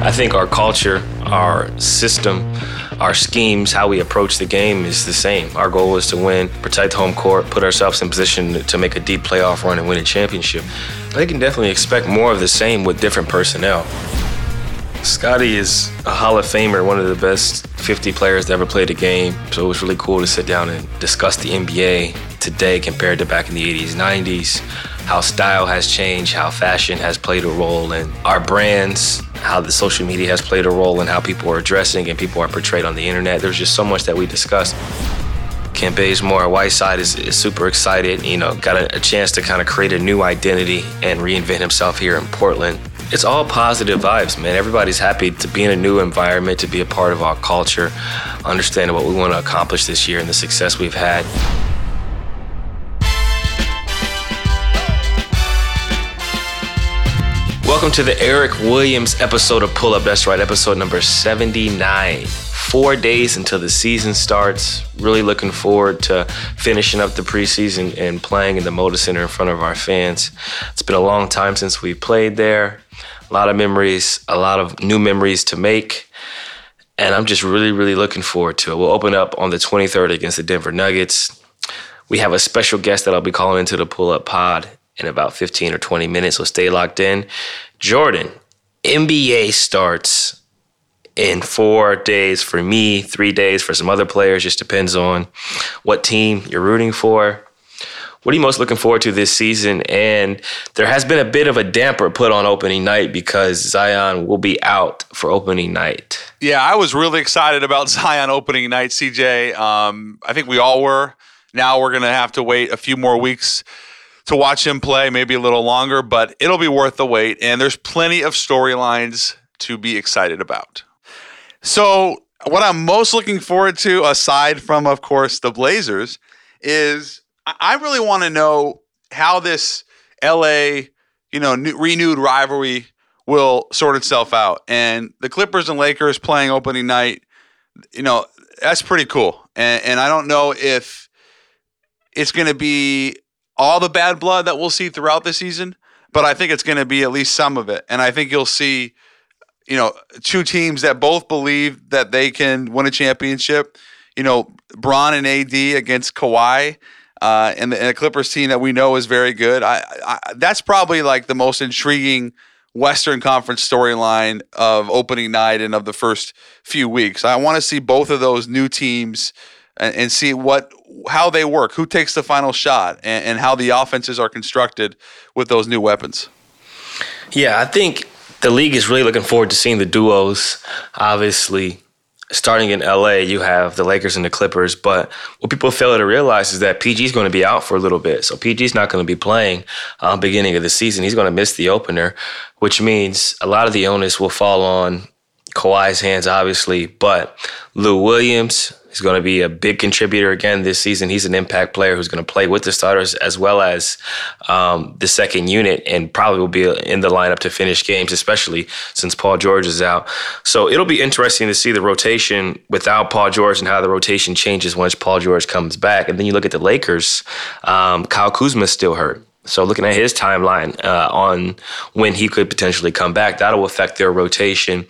I think our culture, our system, our schemes, how we approach the game is the same. Our goal is to win, protect home court, put ourselves in position to make a deep playoff run and win a championship. They can definitely expect more of the same with different personnel. Scottie is a Hall of Famer, one of the best 50 players to ever play the game. So it was really cool to sit down and discuss the NBA today compared to back in the 80s, 90s, how style has changed, how fashion has played a role, and our brands, how the social media has played a role, and how people are dressing and people are portrayed on the internet. There's just so much that we discussed. Kent Bazemore, Whiteside is, is super excited. You know, got a, a chance to kind of create a new identity and reinvent himself here in Portland. It's all positive vibes, man. Everybody's happy to be in a new environment, to be a part of our culture, understanding what we want to accomplish this year and the success we've had. Welcome to the Eric Williams episode of Pull Up. That's right, episode number 79. Four days until the season starts. Really looking forward to finishing up the preseason and playing in the Moda Center in front of our fans. It's been a long time since we played there a lot of memories, a lot of new memories to make. And I'm just really, really looking forward to it. We'll open up on the 23rd against the Denver Nuggets. We have a special guest that I'll be calling into the pull up pod in about 15 or 20 minutes, so stay locked in. Jordan, NBA starts in four days for me, three days for some other players, just depends on what team you're rooting for. What are you most looking forward to this season? And there has been a bit of a damper put on opening night because Zion will be out for opening night. Yeah, I was really excited about Zion opening night, CJ. Um, I think we all were. Now we're going to have to wait a few more weeks to watch him play, maybe a little longer, but it'll be worth the wait. And there's plenty of storylines to be excited about. So, what I'm most looking forward to, aside from, of course, the Blazers, is I really want to know how this LA, you know, new, renewed rivalry will sort itself out. And the Clippers and Lakers playing opening night, you know, that's pretty cool. And, and I don't know if it's going to be all the bad blood that we'll see throughout the season, but I think it's going to be at least some of it. And I think you'll see, you know, two teams that both believe that they can win a championship. You know, Bron and AD against Kawhi uh, and, the, and, the, Clippers team that we know is very good. I, I, that's probably like the most intriguing Western Conference storyline of opening night and of the first few weeks. I want to see both of those new teams and, and, see what how they work, who takes the final shot, and, and how the offenses are constructed with those new weapons. Yeah, I think the league is really looking forward to seeing the duos. Obviously, starting in LA, you have the Lakers and the Clippers. But what people fail to realize is that PG is going to be out for a little bit. So PG is not going to be playing uh, beginning of the season. He's going to miss the opener, which means a lot of the onus will fall on Kawhi's hands, obviously. But Lou Williams, He's going to be a big contributor again this season. He's an impact player who's going to play with the starters as well as um, the second unit and probably will be in the lineup to finish games, especially since Paul George is out. So it'll be interesting to see the rotation without Paul George and how the rotation changes once Paul George comes back. And then you look at the Lakers, um, Kyle Kuzma's still hurt. So looking at his timeline uh, on when he could potentially come back, that'll affect their rotation.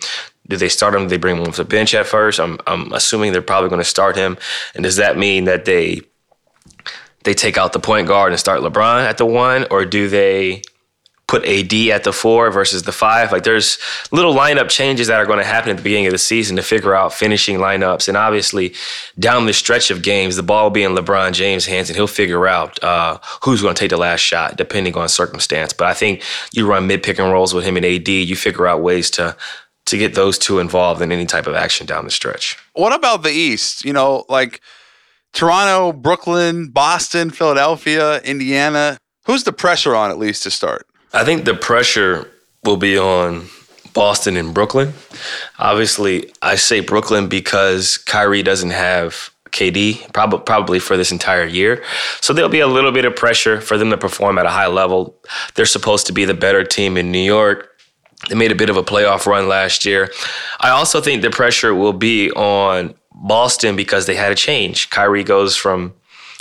Do they start him? Do they bring him off the bench at first? I'm I'm assuming they're probably going to start him. And does that mean that they they take out the point guard and start LeBron at the one, or do they put AD at the four versus the five? Like there's little lineup changes that are going to happen at the beginning of the season to figure out finishing lineups. And obviously, down the stretch of games, the ball will be in LeBron James' hands, and he'll figure out uh, who's going to take the last shot depending on circumstance. But I think you run mid pick and rolls with him and AD. You figure out ways to to get those two involved in any type of action down the stretch. What about the East? You know, like Toronto, Brooklyn, Boston, Philadelphia, Indiana. Who's the pressure on at least to start? I think the pressure will be on Boston and Brooklyn. Obviously, I say Brooklyn because Kyrie doesn't have KD probably probably for this entire year. So there'll be a little bit of pressure for them to perform at a high level. They're supposed to be the better team in New York. They made a bit of a playoff run last year. I also think the pressure will be on Boston because they had a change. Kyrie goes from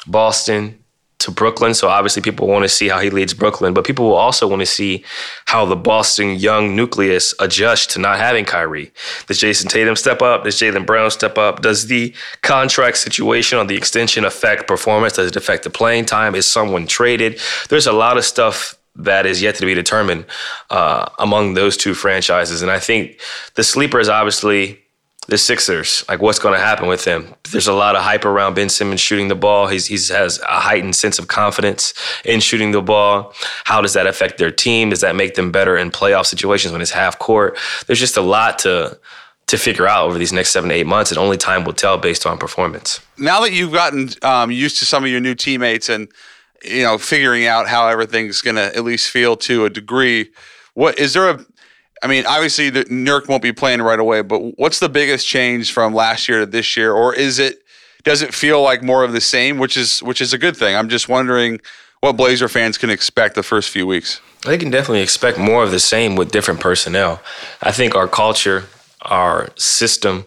Boston to Brooklyn. So obviously people want to see how he leads Brooklyn, but people will also want to see how the Boston young nucleus adjusts to not having Kyrie. Does Jayson Tatum step up? Does Jaylen Brown step up? Does the contract situation on the extension affect performance? Does it affect the playing time? Is someone traded? There's a lot of stuff that is yet to be determined uh, among those two franchises. And I think the sleeper is obviously the Sixers, like what's going to happen with them. There's a lot of hype around Ben Simmons shooting the ball. He's he's has a heightened sense of confidence in shooting the ball. How does that affect their team? Does that make them better in playoff situations when it's half court? There's just a lot to to figure out over these next seven to eight months, and only time will tell based on performance. Now that you've gotten um, used to some of your new teammates and you know figuring out how everything's going to at least feel to a degree, what is there a I mean, obviously, the Nurk won't be playing right away, but what's the biggest change from last year to this year, or is it? Does it feel like more of the same, which is which is a good thing? I'm just wondering what Blazer fans can expect the first few weeks. They can definitely expect more of the same with different personnel. I think our culture, our system,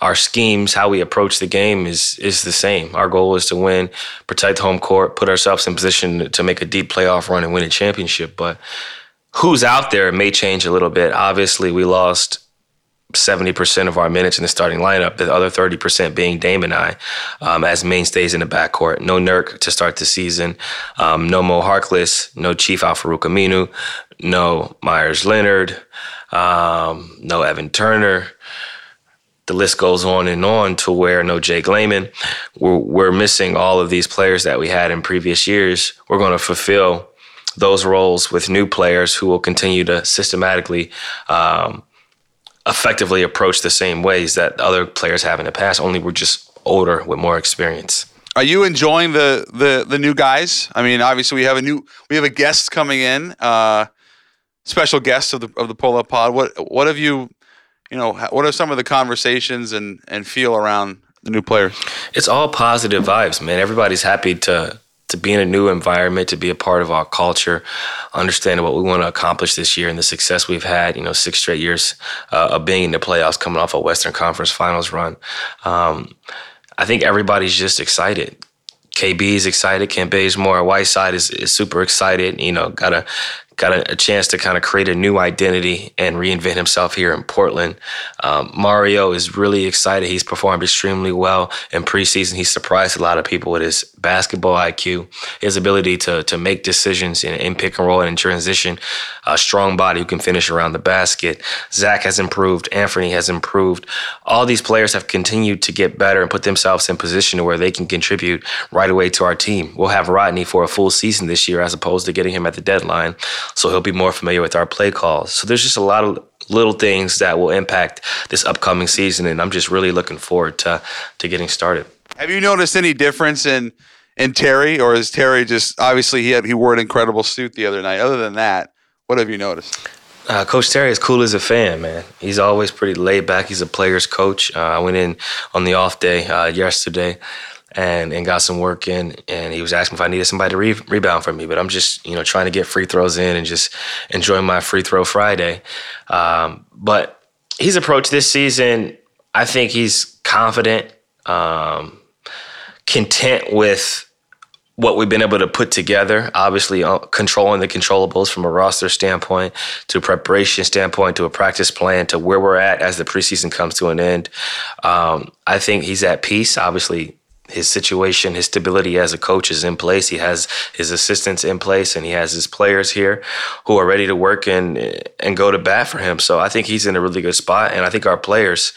our schemes, how we approach the game is is the same. Our goal is to win, protect home court, put ourselves in position to make a deep playoff run and win a championship. But who's out there may change a little bit. Obviously, we lost 70% of our minutes in the starting lineup, the other 30% being Dame and I um, as mainstays in the backcourt. No Nurk to start the season, um, no Mo Harkless, no Chief Al-Farouq Aminu, no Meyers Leonard, um, no Evan Turner. The list goes on and on to where no Jake Layman. We're, we're missing all of these players that we had in previous years. We're going to fulfill those roles with new players who will continue to systematically um, effectively approach the same ways that other players have in the past. Only we're just older with more experience. Are you enjoying the the the new guys? I mean, obviously we have a new we have a guest coming in, uh, special guest of the of the pull up pod. What what have you, you know, what are some of the conversations and and feel around the new players? It's all positive vibes, man. Everybody's happy to to be in a new environment, to be a part of our culture, understanding what we want to accomplish this year and the success we've had, you know, six straight years uh, of being in the playoffs, coming off a Western Conference Finals run. Um, I think everybody's just excited. KB is excited. Kent Bazemore, Whiteside is, is super excited. You know, got a got a, a, chance to kind of create a new identity and reinvent himself here in Portland. Um, Mario is really excited. He's performed extremely well in preseason. He surprised a lot of people with his basketball IQ, his ability to to make decisions in, in pick and roll and in transition. A strong body who can finish around the basket. Zach has improved. Anthony has improved. All these players have continued to get better and put themselves in position to where they can contribute right away to our team. We'll have Rodney for a full season this year as opposed to getting him at the deadline so he'll be more familiar with our play calls. So there's just a lot of little things that will impact this upcoming season, and I'm just really looking forward to to getting started. Have you noticed any difference in in Terry, or is Terry just obviously he had he wore an incredible suit the other night? Other than that, what have you noticed? Uh, coach Terry is cool as a fan, man. He's always pretty laid back. He's a player's coach. Uh, I went in on the off day uh, yesterday and and got some work in. And he was asking if I needed somebody to re- rebound for me, but I'm just you know trying to get free throws in and just enjoying my free throw Friday. Um, but his approach this season, I think he's confident, um, content with what we've been able to put together. Obviously, uh, controlling the controllables from a roster standpoint, to a preparation standpoint, to a practice plan, to where we're at as the preseason comes to an end. Um, I think he's at peace. Obviously, his situation, his stability as a coach is in place. He has his assistants in place, and he has his players here who are ready to work and and go to bat for him. So I think he's in a really good spot, and I think our players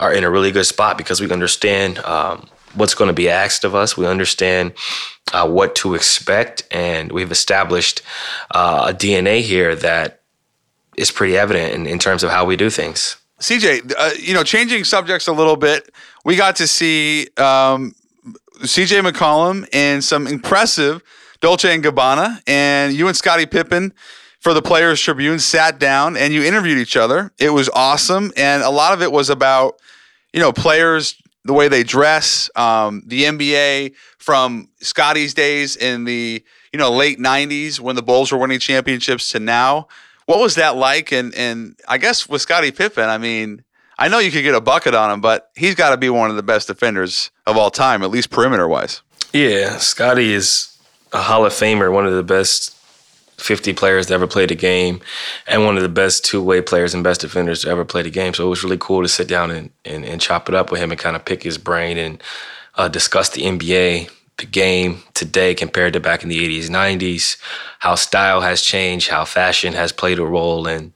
are in a really good spot because we understand um, what's going to be asked of us. We understand uh, what to expect, and we've established uh, a DNA here that is pretty evident in, in terms of how we do things. CJ, uh, you know, changing subjects a little bit, we got to see um, CJ McCollum and some impressive Dolce and Gabbana, and you and Scottie Pippen for the Players Tribune sat down and you interviewed each other. It was awesome, and a lot of it was about you know players, the way they dress, um, the NBA from Scottie's days in the you know late '90s when the Bulls were winning championships to now. What was that like? And and I guess with Scottie Pippen, I mean I know you could get a bucket on him, but he's got to be one of the best defenders of all time, at least perimeter wise. Yeah, Scottie is a Hall of Famer, one of the best 50 players to ever play the game, and one of the best two way players and best defenders to ever play the game. So it was really cool to sit down and, and, and chop it up with him and kind of pick his brain and uh, discuss the NBA, the game today compared to back in the 80s, 90s, how style has changed, how fashion has played a role in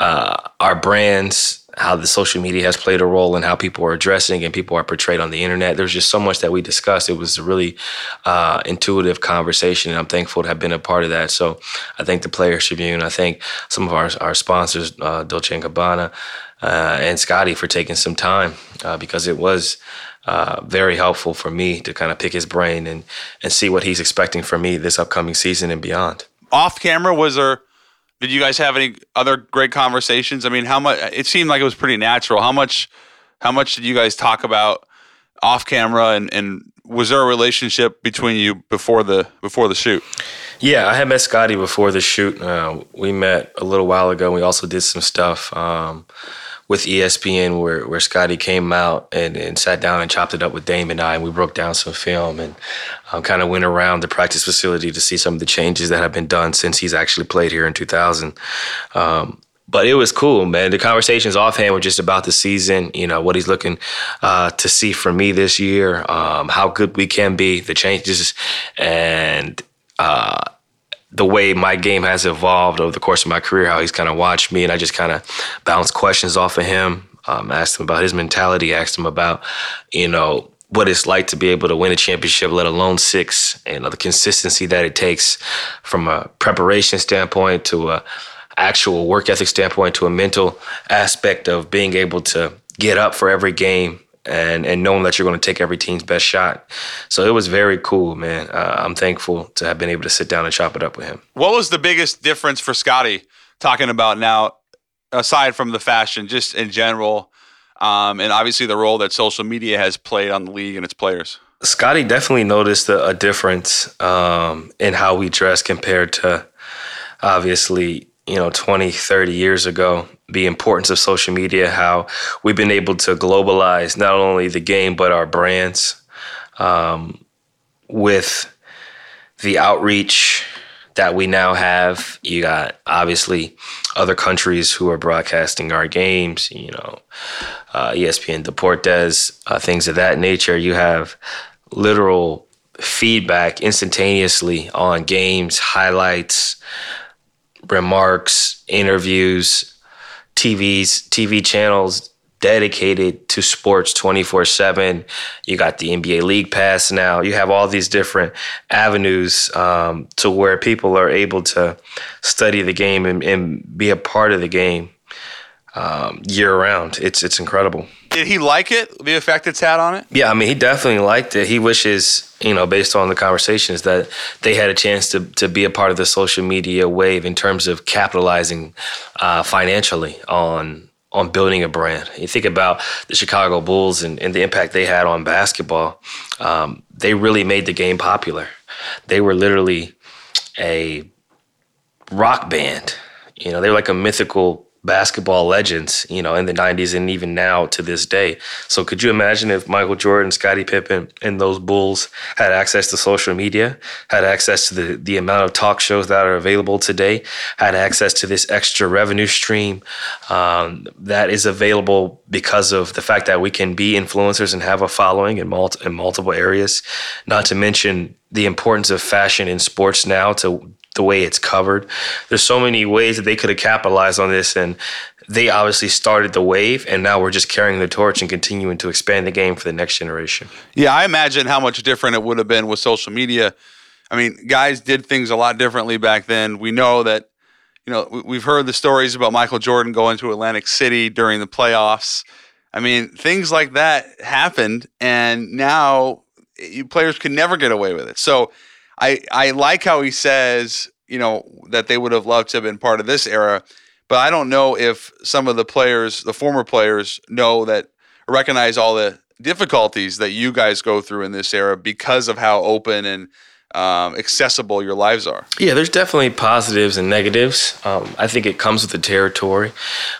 uh, our brands how the social media has played a role in how people are addressing and people are portrayed on the internet. There's just so much that we discussed. It was a really uh, intuitive conversation, and I'm thankful to have been a part of that. So I thank the Players Tribune. I thank some of our, our sponsors, uh, Dolce & Gabbana, uh, and Scottie for taking some time uh, because it was uh, very helpful for me to kind of pick his brain and, and see what he's expecting from me this upcoming season and beyond. Off camera, was there – did you guys have any other great conversations? I mean, how much? It seemed like it was pretty natural. How much? How much did you guys talk about off camera? And, and was there a relationship between you before the before the shoot? Yeah, I had met Scottie before the shoot. Uh, we met a little while ago. We also did some stuff. Um, with ESPN where, where Scottie came out and, and sat down and chopped it up with Dame and I, and we broke down some film and um, kind of went around the practice facility to see some of the changes that have been done since he's actually played here in 2000. Um, but it was cool, man. The conversations offhand were just about the season, you know, what he's looking uh, to see from me this year, um, how good we can be, the changes, and uh, the way my game has evolved over the course of my career, how he's kind of watched me, and I just kind of bounced questions off of him. Um, asked him about his mentality, asked him about, you know, what it's like to be able to win a championship, let alone six, and the consistency that it takes from a preparation standpoint to a actual work ethic standpoint to a mental aspect of being able to get up for every game and and knowing that you're going to take every team's best shot. So it was very cool, man. Uh, I'm thankful to have been able to sit down and chop it up with him. What was the biggest difference for Scottie talking about now, aside from the fashion, just in general, um, and obviously the role that social media has played on the league and its players? Scottie definitely noticed a, a difference um, in how we dress compared to obviously you know 20 30 years ago the importance of social media how we've been able to globalize not only the game but our brands um, with the outreach that we now have. You got obviously other countries who are broadcasting our games you know uh, espn deportes uh, things of that nature. You have literal feedback instantaneously on games highlights remarks, interviews, TVs, TV channels dedicated to sports 24 7. You got the NBA League Pass now. You have all these different avenues um, to where people are able to study the game and, and be a part of the game um, year round. It's it's incredible. Did he like it? The effect it's had on it? Yeah, I mean, he definitely liked it. He wishes, you know, based on the conversations, that they had a chance to to be a part of the social media wave in terms of capitalizing uh, financially on on building a brand. You think about the Chicago Bulls and, and the impact they had on basketball. Um, they really made the game popular. They were literally a rock band. You know, they were like a mythical basketball legends, you know, in the 90s and even now to this day. So could you imagine if Michael Jordan, Scottie Pippen, and those Bulls had access to social media, had access to the, the amount of talk shows that are available today, had access to this extra revenue stream um, that is available because of the fact that we can be influencers and have a following in, multi- in multiple areas, not to mention the importance of fashion in sports now to the way it's covered. There's so many ways that they could have capitalized on this, and they obviously started the wave, and now we're just carrying the torch and continuing to expand the game for the next generation. Yeah, I imagine how much different it would have been with social media. I mean, guys did things a lot differently back then. We know that, you know, we've heard the stories about Michael Jordan going to Atlantic City during the playoffs. I mean, things like that happened, and now eh, players can never get away with it. So, I I like how he says, you know, that they would have loved to have been part of this era, but I don't know if some of the players, the former players, know that recognize all the difficulties that you guys go through in this era because of how open and um, accessible your lives are. Yeah, there's definitely positives and negatives. Um, I think it comes with the territory.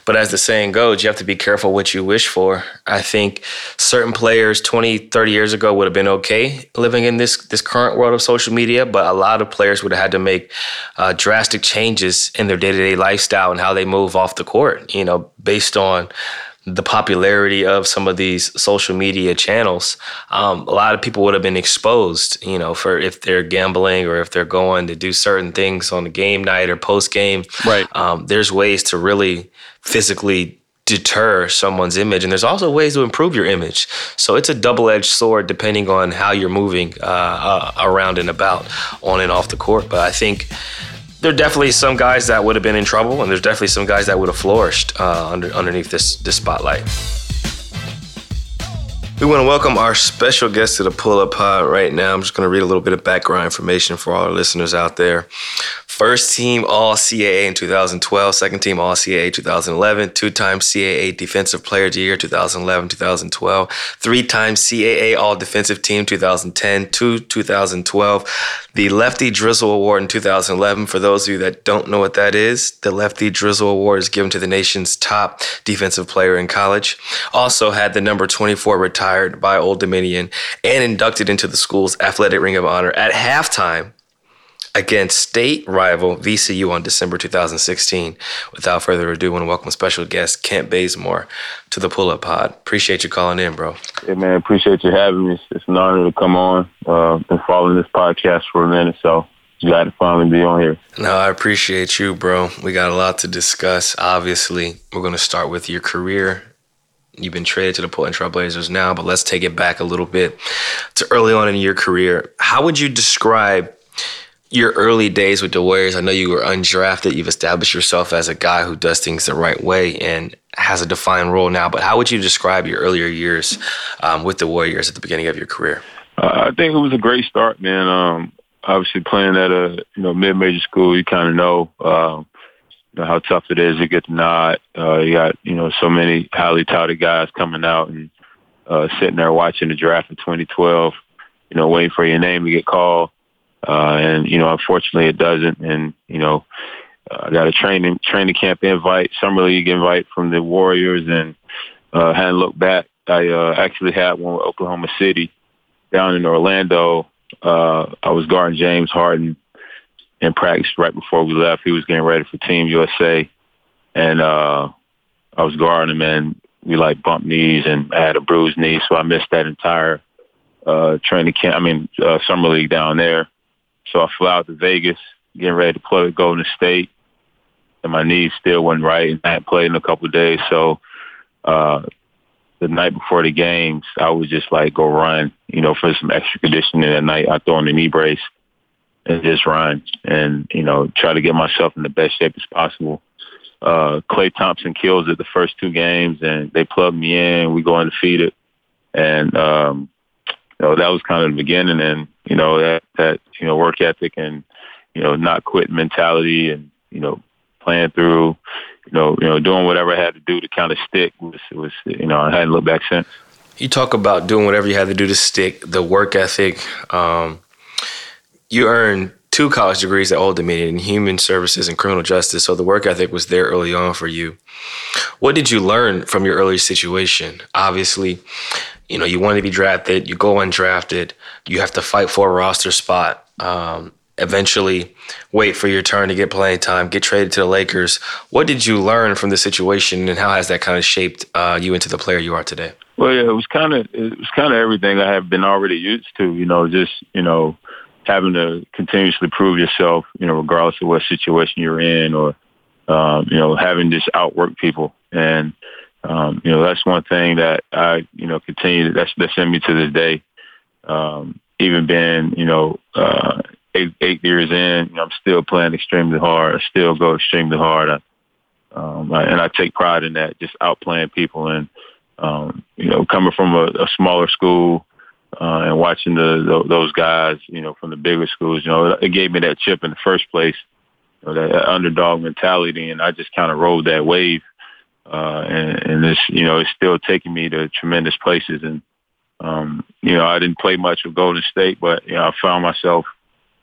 But as the saying goes, you have to be careful what you wish for. I think certain players 20, 30 years ago would have been okay living in this, this current world of social media, but a lot of players would have had to make uh, drastic changes in their day to day lifestyle and how they move off the court, you know, based on the popularity of some of these social media channels, um, a lot of people would have been exposed, you know, for if they're gambling or if they're going to do certain things on the game night or post game. Right. Um, there's ways to really physically deter someone's image, and there's also ways to improve your image. So it's a double-edged sword depending on how you're moving uh, uh, around and about on and off the court. But I think there are definitely some guys that would have been in trouble, and there's definitely some guys that would have flourished uh, under, underneath this, this spotlight. We want to welcome our special guest to the Pull Up Pod right now. I'm just going to read a little bit of background information for all our listeners out there. First team All CAA in 2012, second team All CAA 2011, two time CAA Defensive Player of the Year 2011 2012, three time CAA All Defensive Team 2010 to 2012, the Lefty Driesell Award in 2011. For those of you that don't know what that is, the Lefty Driesell Award is given to the nation's top defensive player in college. Also had the number 24 retired by Old Dominion and inducted into the school's Athletic Ring of Honor at halftime against state rival VCU on December 2016. Without further ado, I want to welcome special guest Kent Bazemore to the Pull Up Pod. Appreciate you calling in, bro. Hey, man, appreciate you having me. It's an honor to come on. Uh, been following this podcast for a minute, so glad to finally be on here. No, I appreciate you, bro. We got a lot to discuss. Obviously, we're going to start with your career. You've been traded to the Portland Trailblazers now, but let's take it back a little bit to early on in your career. How would you describe your early days with the Warriors, I know you were undrafted. You've established yourself as a guy who does things the right way and has a defined role now. But how would you describe your earlier years um, with the Warriors at the beginning of your career? Uh, I think it was a great start, man. Um, obviously, playing at a you know mid-major school, you kind of know, um, you know how tough it is to get the nod. Uh, you got you know so many highly touted guys coming out and uh, sitting there watching the draft in 2012. You know, waiting for your name to get called. Uh, and, you know, unfortunately it doesn't. And, you know, I got a training, training camp invite, summer league invite from the Warriors and, uh, hadn't looked back. I, uh, actually had one with Oklahoma City down in Orlando. Uh, I was guarding James Harden in practice right before we left. He was getting ready for Team USA. And, uh, I was guarding him and we like bumped knees and I had a bruised knee. So I missed that entire, uh, training camp. I mean, uh, summer league down there. So I flew out to Vegas, getting ready to play with Golden State, and my knees still wasn't right, and I hadn't played in a couple of days. So uh, the night before the games, I would just like go run, you know, for some extra conditioning that night. I throw on the knee brace and just run, and you know, try to get myself in the best shape as possible. Uh, Klay Thompson kills it the first two games, and they plug me in. We go undefeated, and um, know, that was kind of the beginning and, you know, that, that, you know, work ethic and, you know, not quit mentality and, you know, playing through, you know, you know, doing whatever I had to do to kind of stick was, was, you know, I hadn't looked back since. You talk about doing whatever you had to do to stick, the work ethic. Um, you earned two college degrees at Old Dominion in human services and criminal justice. So the work ethic was there early on for you. What did you learn from your early situation? Obviously, you know, you want to be drafted, you go undrafted, you have to fight for a roster spot. Um, eventually, wait for your turn to get playing time, get traded to the Lakers. What did you learn from the situation, and how has that kind of shaped uh, you into the player you are today? Well, yeah, it was kind of it was kind of everything I have been already used to. You know, just you know, having to continuously prove yourself. You know, regardless of what situation you're in, or um, you know, having just outwork people and um, you know, that's one thing that I, you know, continue that's that's in me to this day. Um, even being, you know, uh, eight eight years in, you know, I'm still playing extremely hard. I still go extremely hard. I, um, I, and I take pride in that, just outplaying people and, um, you know, coming from a, a smaller school, uh, and watching the, the, those guys, you know, from the bigger schools, you know, it gave me that chip in the first place, you know, that underdog mentality, and I just kind of rode that wave uh, and, and this, you know, it's still taking me to tremendous places. And, um, you know, I didn't play much with Golden State, but, you know, I found myself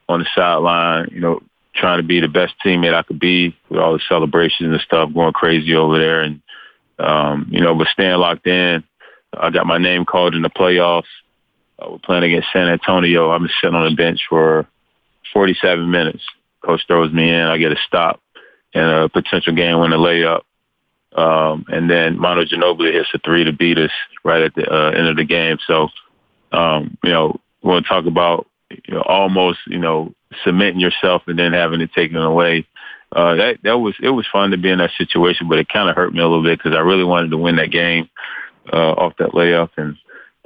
on the sideline, you know, trying to be the best teammate I could be with all the celebrations and stuff, going crazy over there, and um, you know, but staying locked in. I got my name called in the playoffs. Uh, we're playing against San Antonio. Been sitting on the bench for 47 minutes. Coach throws me in. I get a stop and a potential game win a layup. Um, and then Manu Ginobili hits a three to beat us right at the uh, end of the game. So, um, you know, we want to talk about you know, almost, you know, cementing yourself and then having it taken away. Uh, that that was it was fun to be in that situation, but it kind of hurt me a little bit because I really wanted to win that game uh, off that layup, and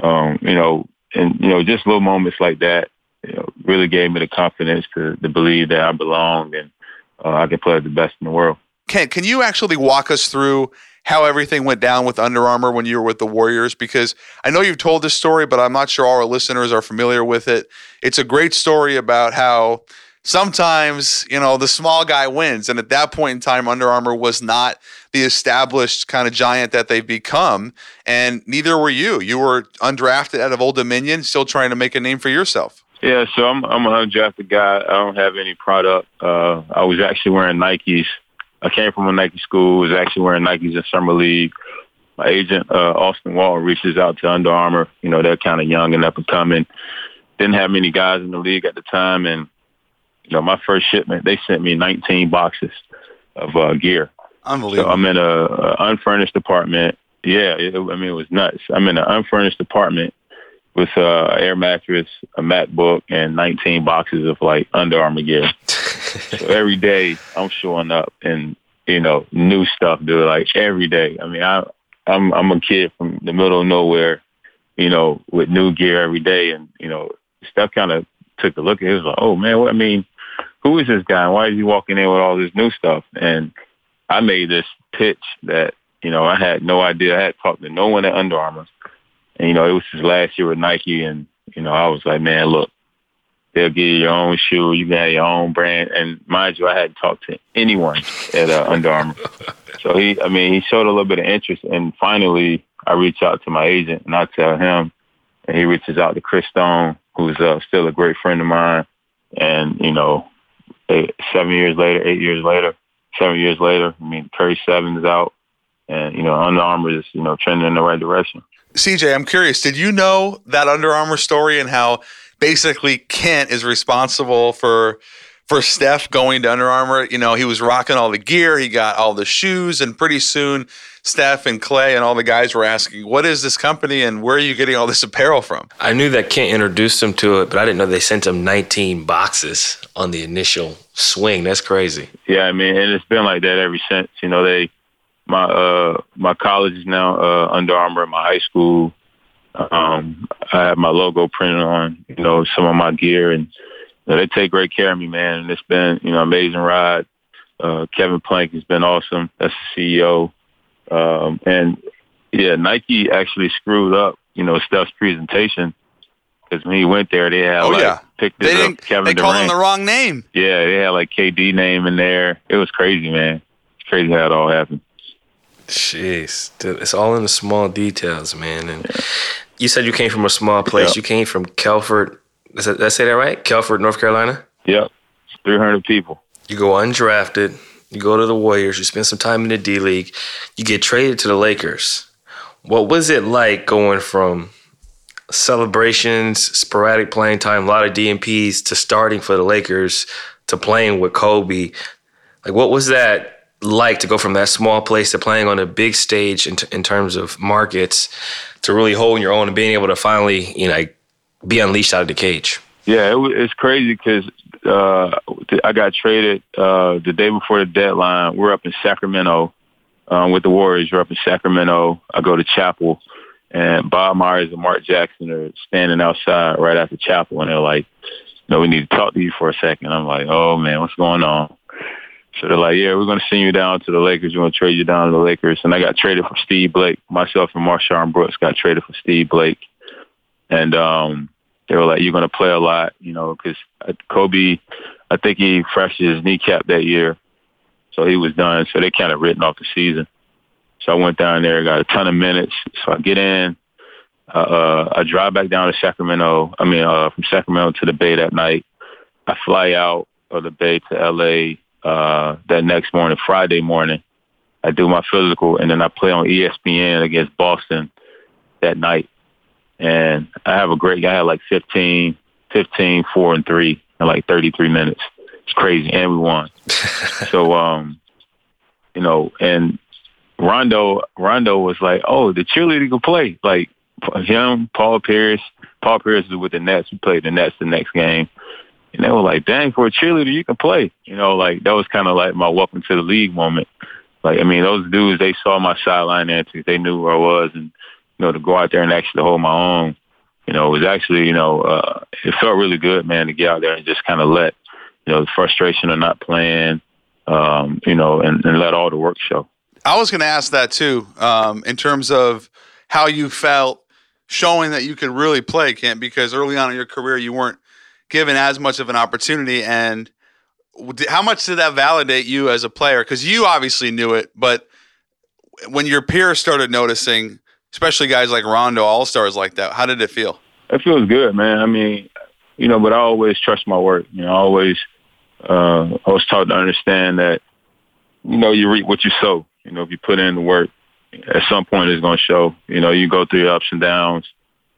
um, you know, and you know, just little moments like that, you know, really gave me the confidence to to believe that I belonged and uh, I could play the best in the world. Ken, can you actually walk us through how everything went down with Under Armour when you were with the Warriors? Because I know you've told this story, but I'm not sure all our listeners are familiar with it. It's a great story about how sometimes, you know, the small guy wins. And at that point in time, Under Armour was not the established kind of giant that they've become. And neither were you. You were undrafted out of Old Dominion, still trying to make a name for yourself. Yeah, so I'm I'm an undrafted guy. I don't have any product. Uh, I was actually wearing Nikes I came from a Nike school, was actually wearing Nikes in summer league. My agent, uh, Austin Wall, reaches out to Under Armour. You know, they're kind of young and up and coming. Didn't have many guys in the league at the time. And, you know, my first shipment, they sent me 19 boxes of uh, gear. Unbelievable. So I'm in a, a unfurnished apartment. Yeah, it, I mean, it was nuts. I'm in an unfurnished apartment with uh, an air mattress, a MacBook, and 19 boxes of like Under Armour gear. so every day I'm showing up and you know new stuff, dude. Like every day. I mean, I I'm I'm a kid from the middle of nowhere, you know, with new gear every day, and you know, stuff kind of took a look at it. it was like, oh man, what I mean, who is this guy? Why is he walking in with all this new stuff? And I made this pitch that you know I had no idea. I had talked to no one at Under Armour, and you know it was his last year with Nike, and you know I was like, man, look, They'll give you your own shoe. You can have your own brand. And mind you, I hadn't talked to anyone at uh, Under Armour. So he, I mean, he showed a little bit of interest. And finally, I reach out to my agent and I tell him, and he reaches out to Kris Stone, who's uh, still a great friend of mine. And, you know, eight, seven years later, eight years later, seven years later, I mean, Curry Seven is out. And, you know, Under Armour is, you know, trending in the right direction. CJ, I'm curious, did you know that Under Armour story and how basically Kent is responsible for for Steph going to Under Armour. You know, he was rocking all the gear, he got all the shoes, and pretty soon Steph and Klay and all the guys were asking, "What is this company and where are you getting all this apparel from?" I knew that Kent introduced them to it, but I didn't know they sent them 19 boxes on the initial swing. That's crazy. Yeah, I mean, and it's been like that ever since. You know, they my uh my college is now uh Under Armour, my high school um, I have my logo printed on, you know, some of my gear, and you know, they take great care of me, man. And it's been, you know, amazing ride. Uh, Kevin Plank has been awesome. That's the CEO. Um, and yeah, Nike actually screwed up, you know, Steph's presentation because when he went there, they had oh, like yeah. picked they up Kevin They Durant. called him the wrong name. Yeah, they had like KD name in there. It was crazy, man. It's crazy how it all happened. Jeez, dude, it's all in the small details, man. And you said you came from a small place. Yep. You came from Kelford. Did I, say that right? Kelford, North Carolina. Yep, 300 people. You go undrafted. You go to the Warriors. You spend some time in the D League. You get traded to the Lakers. What was it like going from celebrations, sporadic playing time, a lot of DNPs to starting for the Lakers, to playing with Kobe? Like, what was that like to go from that small place to playing on a big stage in, t- in terms of markets to really holding your own and being able to finally, you know, be unleashed out of the cage? Yeah, it was, it's crazy because uh, I got traded uh, the day before the deadline. We're up in Sacramento um, with the Warriors. We're up in Sacramento. I go to Chapel, and Bob Myers and Mark Jackson are standing outside right after Chapel, and they're like, "No, we need to talk to you for a second. I'm like, "Oh man, what's going on?" So they're like, "Yeah, we're going to send you down to the Lakers. We're going to trade you down to the Lakers." And I got traded for Steve Blake. Myself and MarShon Brooks got traded for Steve Blake, and um, they were like, "You're going to play a lot, you know, because Kobe, I think he fractured his kneecap that year, so he was done. So they kind of written off the season. So I went down there, got a ton of minutes. So I get in, uh, I drive back down to Sacramento. I mean, uh, from Sacramento to the Bay that night. I fly out of the Bay to LA uh, that next morning, Friday morning. I do my physical, and then I play on ESPN against Boston that night. And I have a great. Guy I had like 15, 15, four and three in like 33 minutes. It's crazy, and we won. so, um, you know, and Rondo, Rondo was like, "Oh, the cheerleader can play." Like him, Paul Pierce. Paul Pierce is with the Nets. We played the Nets the next game, and they were like, "Dang, for a cheerleader, you can play." You know, like that was kind of like my welcome to the league moment. Like, I mean, those dudes, they saw my sideline antics. They knew where I was, and you know, to go out there and actually hold my own, you know, it was actually, you know, uh, it felt really good, man, to get out there and just kind of let, you know, the frustration of not playing, um, you know, and, and let all the work show. I was going to ask that too, um, in terms of how you felt showing that you could really play, Kent, because early on in your career you weren't given as much of an opportunity. And how much did that validate you as a player? Because you obviously knew it, but when your peers started noticing, especially guys like Rondo, all stars like that, how did it feel? It feels good, man. I mean, you know, but I always trust my work. You know, I always, uh, I was taught to understand that, you know, you reap what you sow. You know, if you put in the work, at some point it's going to show. You know, you go through your ups and downs,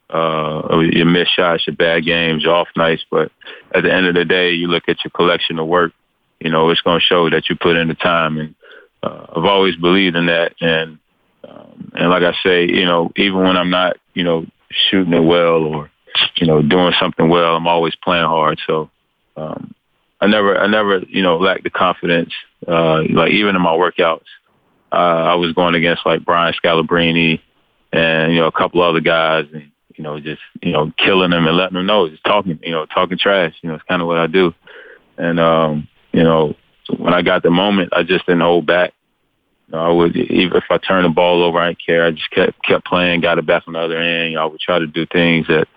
uh, your missed shots, your bad games, your off nights, but at the end of the day, you look at your collection of work. You know, it's going to show that you put in the time, and uh, I've always believed in that. And um, and like I say, you know, even when I'm not, you know, shooting it well or you know doing something well, I'm always playing hard. So um, I never, I never, you know, lack the confidence. Uh, like even in my workouts, uh, I was going against like Brian Scalabrine and you know a couple other guys, and you know just you know killing them and letting them know, just talking, you know, talking trash. You know, it's kind of what I do. And um, you know, when I got the moment, I just didn't hold back. I would even if I turned the ball over, I didn't care. I just kept kept playing, got it back on the other end. I would try to do things that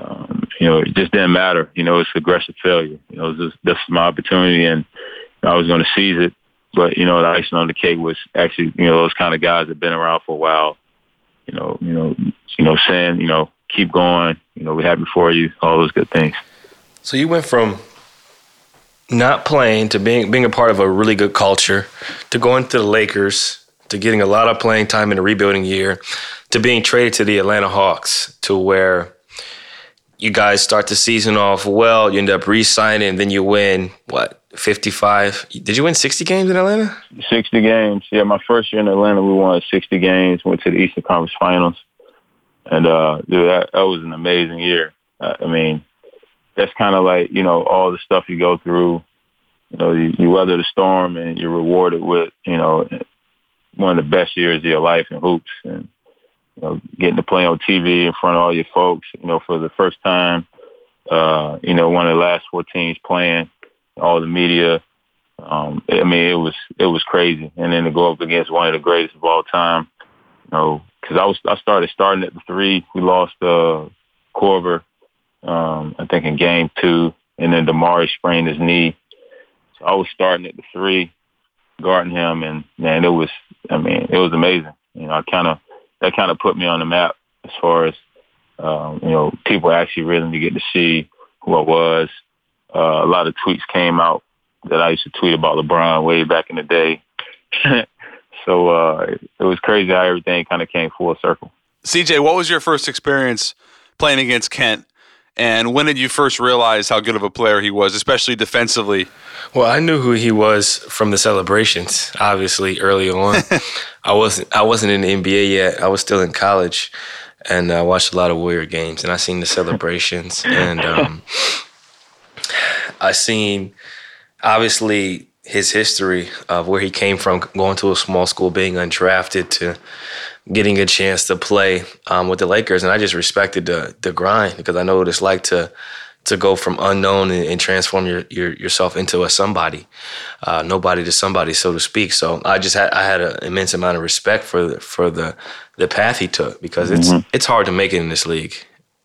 um, you know it just didn't matter. You know, it's aggressive failure. You know, this, is my opportunity, and I was going to seize it. But you know, the icing on the cake was actually you know those kind of guys that been around for a while. You know, you know, you know, saying you know keep going. You know, we happy for you. All those good things. So you went from not playing to being being a part of a really good culture to going to the Lakers to getting a lot of playing time in a rebuilding year to being traded to the Atlanta Hawks to where you guys start the season off well, you end up re-signing, then you win what 55. Did you win 60 games in Atlanta? 60 games. Yeah, my first year in Atlanta, we won 60 games, went to the Eastern Conference Finals. And, uh, dude, that, that was an amazing year. I mean, that's kind of like, you know, all the stuff you go through. You know, you, you weather the storm and you're rewarded with, you know, one of the best years of your life in hoops. And, you know, getting to play on TV in front of all your folks, you know, for the first time, uh, you know, one of the last four teams playing all the media. Um, I mean, it was it was crazy, and then to go up against one of the greatest of all time, you know, because I was I started starting at the three. We lost uh, Korver, um, I think in game two, and then DeMarre sprained his knee. So I was starting at the three, guarding him, and man, it was I mean, it was amazing. You know, I kind of that kind of put me on the map as far as um, you know, people actually really get to see who I was, uh, a lot of tweets came out that I used to tweet about LeBron way back in the day. so uh, it was crazy how everything kind of came full circle. CJ, what was your first experience playing against Kent? And when did you first realize how good of a player he was, especially defensively? Well, I knew who he was from the celebrations. Obviously, early on, I wasn't I wasn't in the NBA yet. I was still in college, and I watched a lot of Warrior games, and I seen the celebrations, and um, I seen obviously his history of where he came from, going to a small school, being undrafted, to getting a chance to play um, with the Lakers, and I just respected the the grind because I know what it's like to to go from unknown and, and transform your, your, yourself into a somebody, uh, nobody to somebody, so to speak. So I just had I had an immense amount of respect for the, for the the path he took because it's mm-hmm. it's hard to make it in this league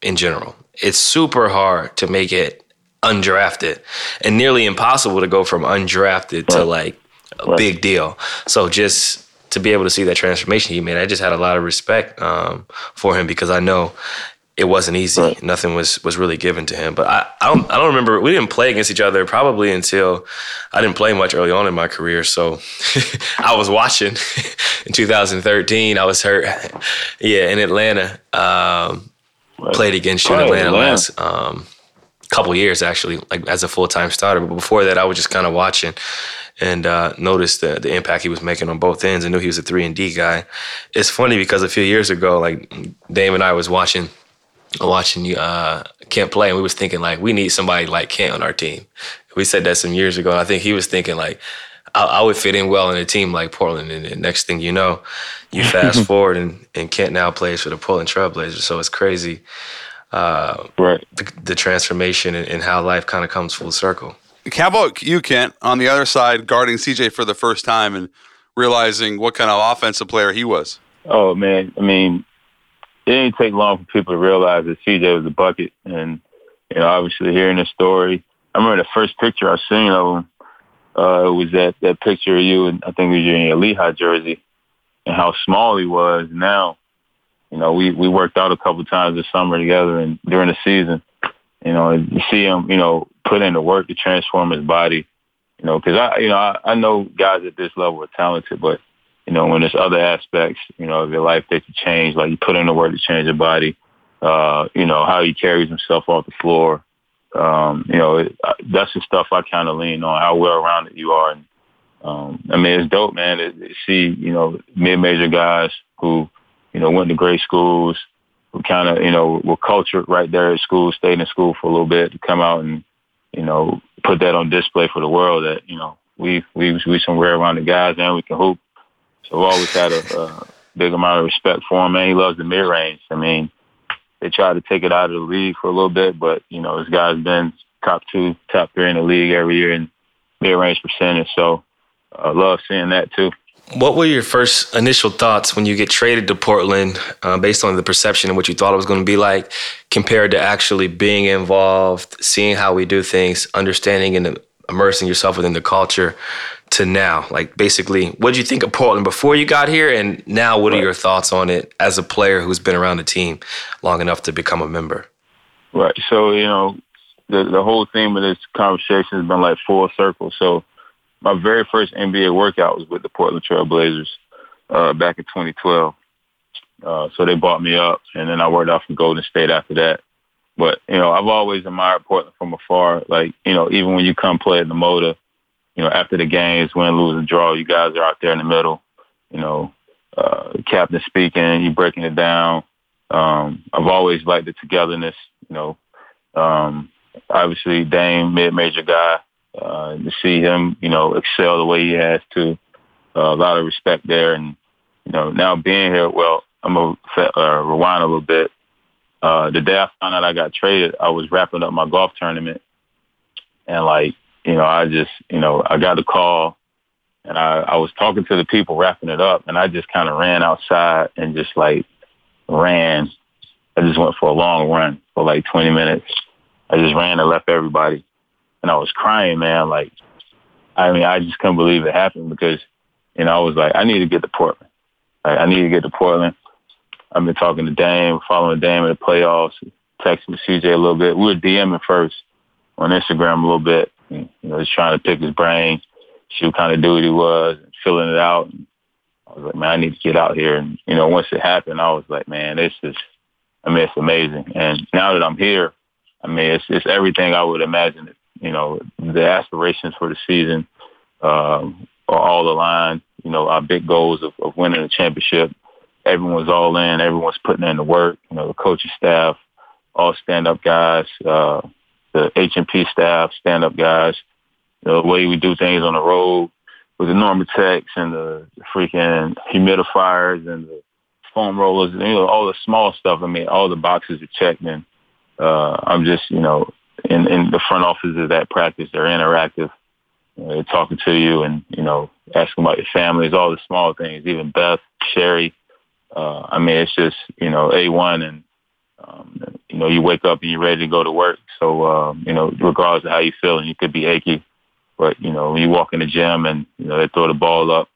in general. It's super hard to make it undrafted and nearly impossible to go from undrafted to like a right. big deal. So just to be able to see that transformation he made, I just had a lot of respect um, for him because I know it wasn't easy. Right. Nothing was was really given to him. But I, I don't I don't remember. We didn't play against each other probably until I didn't play much early on in my career. So I was watching in 2013. I was hurt. yeah, in Atlanta. Um, right. Played against you in Atlanta, Atlanta. last um, couple years actually, like as a full time starter. But before that, I was just kind of watching and uh, noticed the, the impact he was making on both ends. I knew he was a three and D guy. It's funny because a few years ago, like Dame and I was watching watching you uh, Kent play, and we was thinking like we need somebody like Kent on our team. We said that some years ago. And I think he was thinking like I, I, would fit in well in a team like Portland. And the next thing you know, you fast forward and, and Kent now plays for the Portland Trailblazers. So it's crazy, uh, right? The, the transformation and, and how life kind of comes full circle. How about you, Kent, on the other side, guarding CJ for the first time and realizing what kind of offensive player he was? Oh man, I mean, it didn't take long for people to realize that CJ was a bucket. And, you know, obviously hearing the story, I remember the first picture I seen of him uh, was that, that picture of you, and I think it was in your Lehigh jersey, and how small he was. Now, you know, we, we worked out a couple times this summer together and during the season, you know, and see him, you know, put in the work to transform his body, you know, because I, you know, I, I know guys at this level are talented, but you know, when there's other aspects, you know, of your life that you change, like you put in the work to change your body, uh, you know, how he carries himself off the floor. Um, you know, it, that's the stuff I kind of lean on, how well-rounded you are. And, um, I mean, it's dope, man, to see, you know, mid-major guys who, you know, went to great schools, who kind of, you know, were cultured right there at school, stayed in school for a little bit to come out and, you know, put that on display for the world that, you know, we, we, we some well-rounded guys and we can hoop so I've always had a, a big amount of respect for him, man. He loves the mid range. I mean, they tried to take it out of the league for a little bit, but you know, this guy's been top two, top three in the league every year in mid range percentage. So I uh, love seeing that too. What were your first initial thoughts when you get traded to Portland, uh, based on the perception of what you thought it was going to be like, compared to actually being involved, seeing how we do things, understanding and immersing yourself within the culture? to now? Like basically, what did you think of Portland before you got here, and now what right. are your thoughts on it as a player who's been around the team long enough to become a member? Right. So you know, the the whole theme of this conversation has been like full circle. So my very first NBA workout was with the Portland Trail Blazers uh, back in 2012. Uh, so they bought me up, and then I worked out for Golden State after that. But you know, I've always admired Portland from afar. Like you know, even when you come play at the Moda, you know, after the games, win, lose, and draw, you guys are out there in the middle. You know, uh, captain speaking, you breaking it down. Um, I've always liked the togetherness. You know, um, obviously Dame, mid-major guy. Uh, to see him, you know, excel the way he has to, uh, a lot of respect there. And you know, now being here, well, I'm gonna uh, rewind a little bit. Uh, the day I found out I got traded, I was wrapping up my golf tournament, and like you know, I just, you know, I got a call and I, I was talking to the people wrapping it up and I just kind of ran outside and just like ran. I just went for a long run for like 20 minutes. I just ran and left everybody. And I was crying, man. Like, I mean, I just couldn't believe it happened because, you know, I was like, I need to get to Portland. Like, I need to get to Portland. I've been talking to Dame, following Dame in the playoffs, texting CJ a little bit. We were DMing first on Instagram a little bit you know, just trying to pick his brain, see what kind of dude he was, and filling it out. And I was like, man, I need to get out here. And you know, once it happened, I was like, man, this is, I mean, it's amazing. And now that I'm here, I mean, it's it's everything I would imagine. It, you know, the aspirations for the season um, are all aligned. You know, our big goals of, of winning the championship. Everyone's all in. Everyone's putting in the work. You know, the coaching staff, all stand-up guys. Uh, the H&P staff, stand-up guys, the way we do things on the road with the Normatecs and the freaking humidifiers and the foam rollers, you know, all the small stuff. I mean, all the boxes are checked and uh, I'm just, you know, in, in the front office of that practice, they're interactive. You know, they're talking to you and, you know, asking about your families, all the small things, even Beth, Sherry. Uh, I mean, it's just, you know, A1 and um, you know, you wake up and you're ready to go to work. So, um, you know, regardless of how you feel, and you could be achy, but you know, when you walk in the gym and you know they throw the ball up,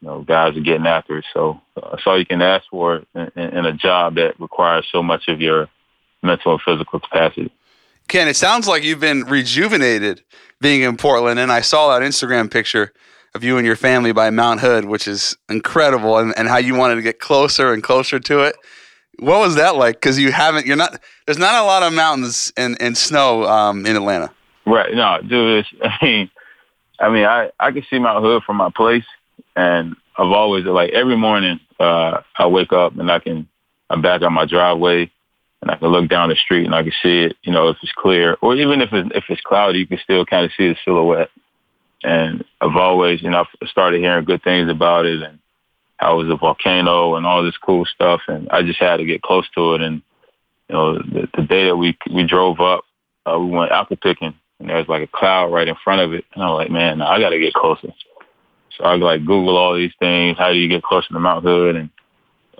you know, guys are getting after it. So uh, that's all you can ask for in, in a job that requires so much of your mental and physical capacity. Ken, it sounds like you've been rejuvenated being in Portland, and I saw that Instagram picture of you and your family by Mount Hood, which is incredible, and, and how you wanted to get closer and closer to it. What was that like? Because you haven't, you're not. There's not a lot of mountains and, and snow um, in Atlanta. Right. No, dude. I mean, I mean, I I can see Mount Hood from my place, and I've always like every morning uh, I wake up and I can I'm back on my driveway and I can look down the street and I can see it, you know, if it's clear or even if it's, if it's cloudy, you can still kind of see the silhouette. And I've always, you know, I've started hearing good things about it and how it was a volcano and all this cool stuff. And I just had to get close to it. And, you know, the, the day that we, we drove up, uh, we went apple picking and there was like a cloud right in front of it. And I'm like, man, I got to get closer. So I like Google all these things. How do you get closer to Mount Hood? And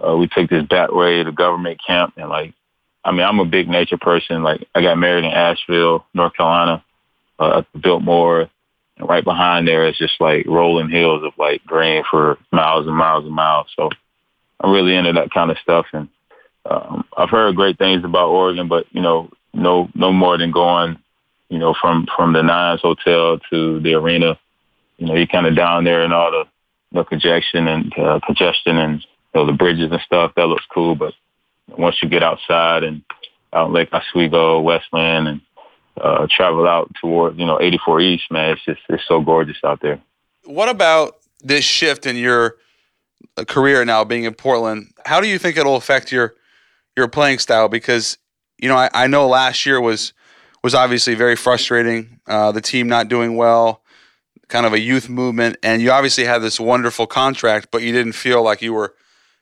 uh, we took this back way to government camp and like I mean, I'm a big nature person. Like I got married in Asheville, North Carolina, uh, Biltmore, and right behind there is just like rolling hills of like green for miles and miles and miles. So I'm really into that kind of stuff. And um, I've heard great things about Oregon, but you know, no, no more than going, you know, from from the Nines Hotel to the arena. You know, you're kind of down there and all the the congestion and uh, congestion and you know, the bridges and stuff. That looks cool, but once you get outside and out Lake Oswego, West Linn, and uh, travel out toward you know 84 East, man, it's just it's so gorgeous out there. What about this shift in your uh, career now, being in Portland? How do you think it'll affect your your playing style? Because you know I, I know last year was was obviously very frustrating. Uh, the team not doing well, kind of a youth movement, and you obviously had this wonderful contract, but you didn't feel like you were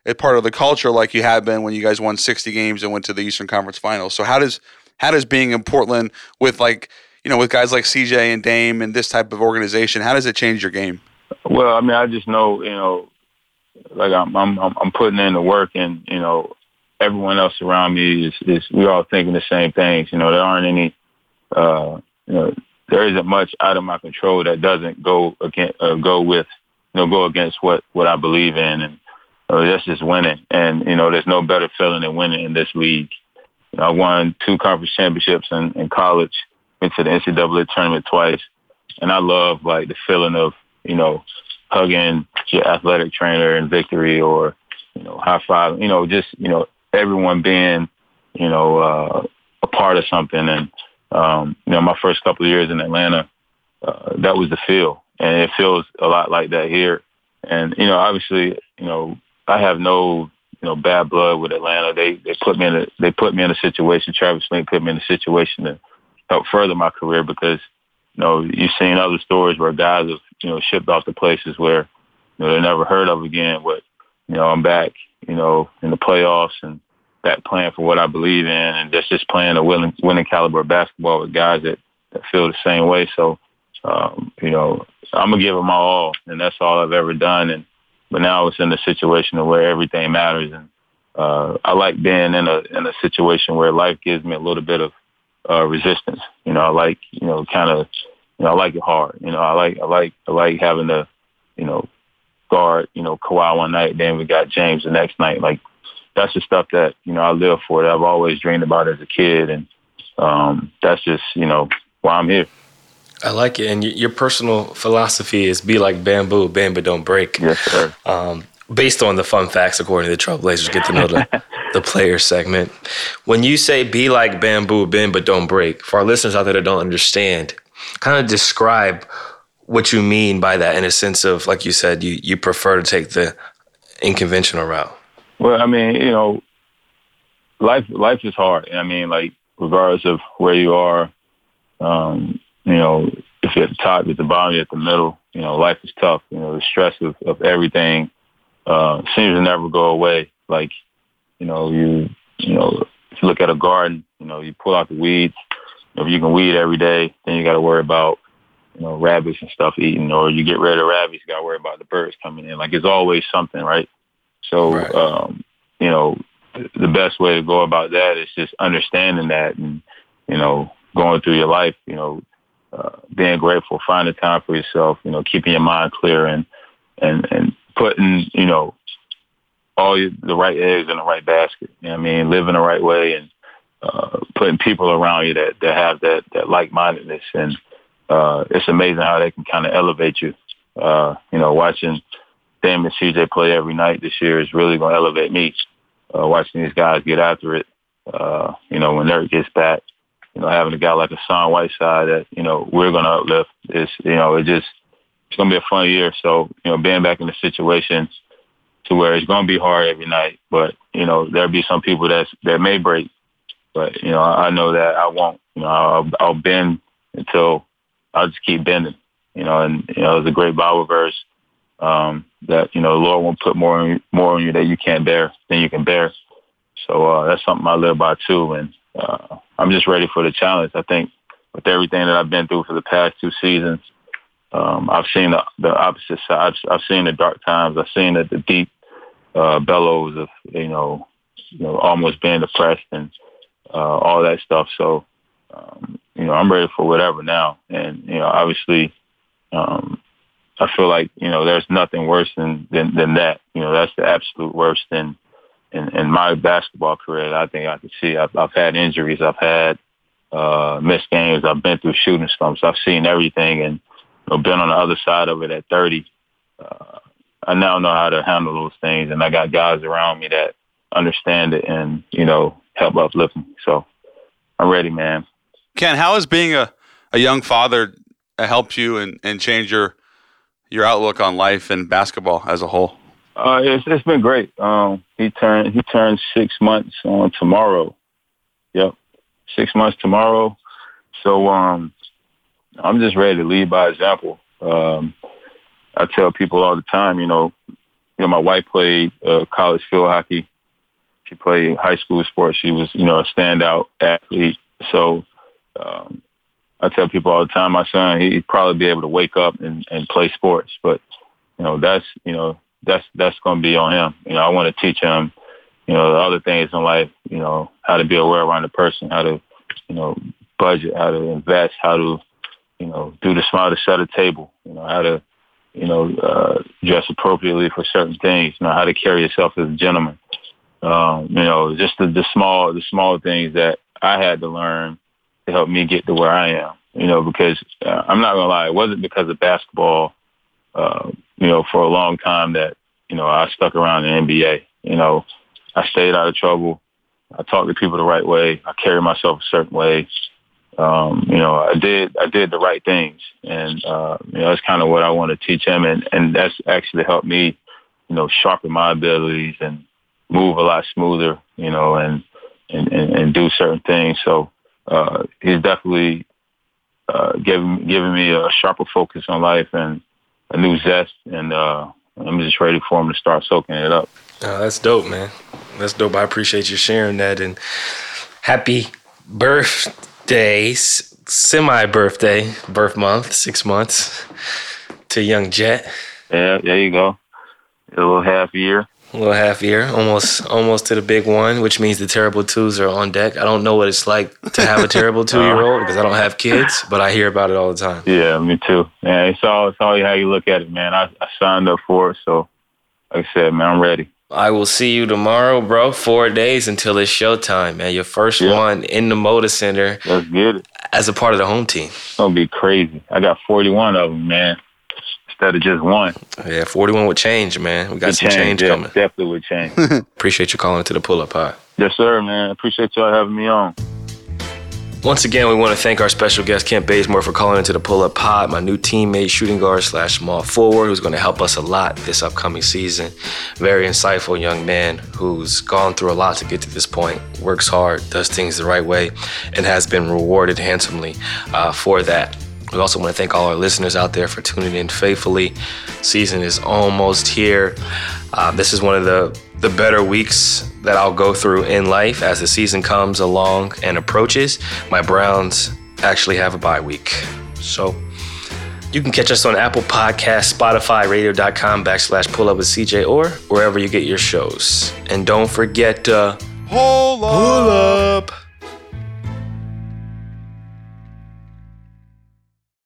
a part of the culture like you have been when you guys won 60 games and went to the Eastern Conference Finals. So how does how does being in Portland with like you know with guys like CJ and Dame and this type of organization, how does it change your game? Well, I mean, I just know you know, like I'm I'm I'm putting in the work, and you know, everyone else around me is is we're all thinking the same things. You know, there aren't any, uh, you know, there isn't much out of my control that doesn't go against uh, go with you know go against what what I believe in and uh, that's just winning. And, you know, there's no better feeling than winning in this league. You know, I won two conference championships in, in college, went to the NCAA tournament twice. And I love like the feeling of, you know, hugging your athletic trainer in victory or, you know, high five, you know, just, you know, everyone being, you know, uh, a part of something. And, um, you know, my first couple of years in Atlanta, uh, that was the feel. And it feels a lot like that here. And, you know, obviously, you know, I have no you know bad blood with Atlanta. They they put me in a they put me in a situation. Travis Schlenk put me in a situation to help further my career because you know you've seen other stories where guys have you know shipped off to places where you know they're never heard of again. But you know I'm back you know in the playoffs and back playing for what I believe in, and that's just playing a winning winning caliber of basketball with guys that that feel the same way. So um, you know I'm gonna give them my all, and that's all I've ever done. And but now it's in a situation where everything matters, and uh, I like being in a in a situation where life gives me a little bit of uh, resistance. You know, I like you know kind of you know I like it hard. You know, I like I like I like having to you know guard you know Kawhi one night, then we got James the next night. Like that's the stuff that you know I live for. That I've always dreamed about as a kid, and um, that's just you know why I'm here. I like it. And your personal philosophy is be like bamboo, but don't break. Yes, sir. Um, based on the fun facts, according to the Trailblazers, get to know the, the player segment. When you say be like bamboo, bend but don't break, for our listeners out there that don't understand, kind of describe what you mean by that in a sense of, like you said, you, you prefer to take the unconventional route. Well, I mean, you know, life life is hard. I mean, like regardless of where you are, um, you know, if you're at the top, you're at the bottom, you're at the middle, you know, life is tough. You know, the stress of, of everything uh, seems to never go away. Like, you know, you, you know, if you look at a garden, you know, you pull out the weeds. If you can weed every day, then you got to worry about, you know, rabbits and stuff eating, or you get rid of rabbits, you got to worry about the birds coming in. Like, it's always something, right? So, right. Um, you know, the best way to go about that is just understanding that and, you know, going through your life, you know, uh, being grateful, finding time for yourself, you know, keeping your mind clear and, and, and putting, you know, all the right eggs in the right basket. You know I mean? Living the right way and, uh, putting people around you that, that have that, that like-mindedness. And uh, it's amazing how they can kind of elevate you. Uh, you know, watching Dame CJ play every night this year is really going to elevate me. Uh, watching these guys get after it, uh, you know, when Nurk gets back, you know, having a guy like Hassan Whiteside that, you know, we're going to uplift is, you know, it just, it's going to be a fun year. So, you know, being back in the situation to where it's going to be hard every night, but, you know, there'll be some people that's, that may break, but, you know, I, I know that I won't, you know, I'll, I'll bend until I'll just keep bending, you know, and, you know, it's a great Bible verse, um, that, you know, the Lord won't put more on, more on you that you can't bear than you can bear. So, uh, that's something I live by too. And, uh, I'm just ready for the challenge. I think with everything that I've been through for the past two seasons, um, I've seen the, the opposite side. I've, I've, seen the dark times. I've seen the, the deep uh, bellows of you know, you know, almost being depressed and uh, all that stuff. So, um, you know, I'm ready for whatever now. And you know, obviously, um, I feel like you know, there's nothing worse than than, than that. You know, that's the absolute worst. And in, in my basketball career I think I can see. I've, I've had injuries. I've had uh, missed games. I've been through shooting slumps. I've seen everything and you know, been on the other side of it at 30. Uh, I now know how to handle those things, and I got guys around me that understand it and you know help uplift me. So I'm ready, man. Ken, how has being a, a young father helped you and, and change your your outlook on life and basketball as a whole? Uh, it's it's been great. Um, he turned he turned six months on tomorrow. Yep, six months tomorrow. So um, I'm just ready to lead by example. Um, I tell people all the time, you know, you know, my wife played uh, college field hockey. She played high school sports. She was, you know, a standout athlete. So um, I tell people all the time, my son, he'd probably be able to wake up and, and play sports, but you know, that's you know, that's that's going to be on him. You know, I want to teach him, you know, the other things in life. You know, how to be aware around the person, how to, you know, budget, how to invest, how to, you know, do the to set a table. You know, how to, you know, uh, dress appropriately for certain things. You know, how to carry yourself as a gentleman. Um, you know, just the, the small the small things that I had to learn to help me get to where I am. You know, because uh, I'm not gonna lie, it wasn't because of basketball uh, you know, for a long time that, you know, I stuck around the NBA. You know, I stayed out of trouble. I talked to people the right way. I carried myself a certain way. Um, you know, I did I did the right things, and uh, you know that's kind of what I want to teach him, and and that's actually helped me, you know, sharpen my abilities and move a lot smoother, you know, and and and, and do certain things. So uh, he's definitely uh, giving giving me a sharper focus on life and a new zest, and uh, I'm just ready for him to start soaking it up. Oh, that's dope, man. That's dope. I appreciate you sharing that, and happy birthday, semi birthday, birth month, six months to young Jet. Yeah, there you go. A little half year a little half year, almost almost to the big one, which means the terrible twos are on deck. I don't know what it's like to have a terrible uh-huh. two year old because I don't have kids, but I hear about it all the time. Yeah, me too. Yeah, it's all it's all how you look at it, man. I, I signed up for it, so like I said, man, I'm ready. I will see you tomorrow, bro. Four days until it's showtime, man. Your first yeah. one in the Moda Center. Let's get it. As a part of the home team. It's gonna be crazy. I got 41 of them, man instead of just one. Yeah, 41 would change, man. We got would some change, change yeah, coming. Definitely would change. Appreciate you calling to the pull up pod. Yes, sir, man. Appreciate y'all having me on. Once again, we want to thank our special guest, Kent Bazemore, for calling into the Pull Up Pod, my new teammate, shooting guard slash small forward, who's going to help us a lot this upcoming season. Very insightful young man who's gone through a lot to get to this point, works hard, does things the right way, and has been rewarded handsomely uh, for that. We also want to thank all our listeners out there for tuning in faithfully. Season is almost here. Uh, this is one of the the better weeks that I'll go through in life as the season comes along and approaches. My Browns actually have a bye week, so you can catch us on Apple Podcasts, Spotify, Radio.com backslash Pull Up with CJ, or wherever you get your shows. And don't forget. Uh, Pull up. Pull up.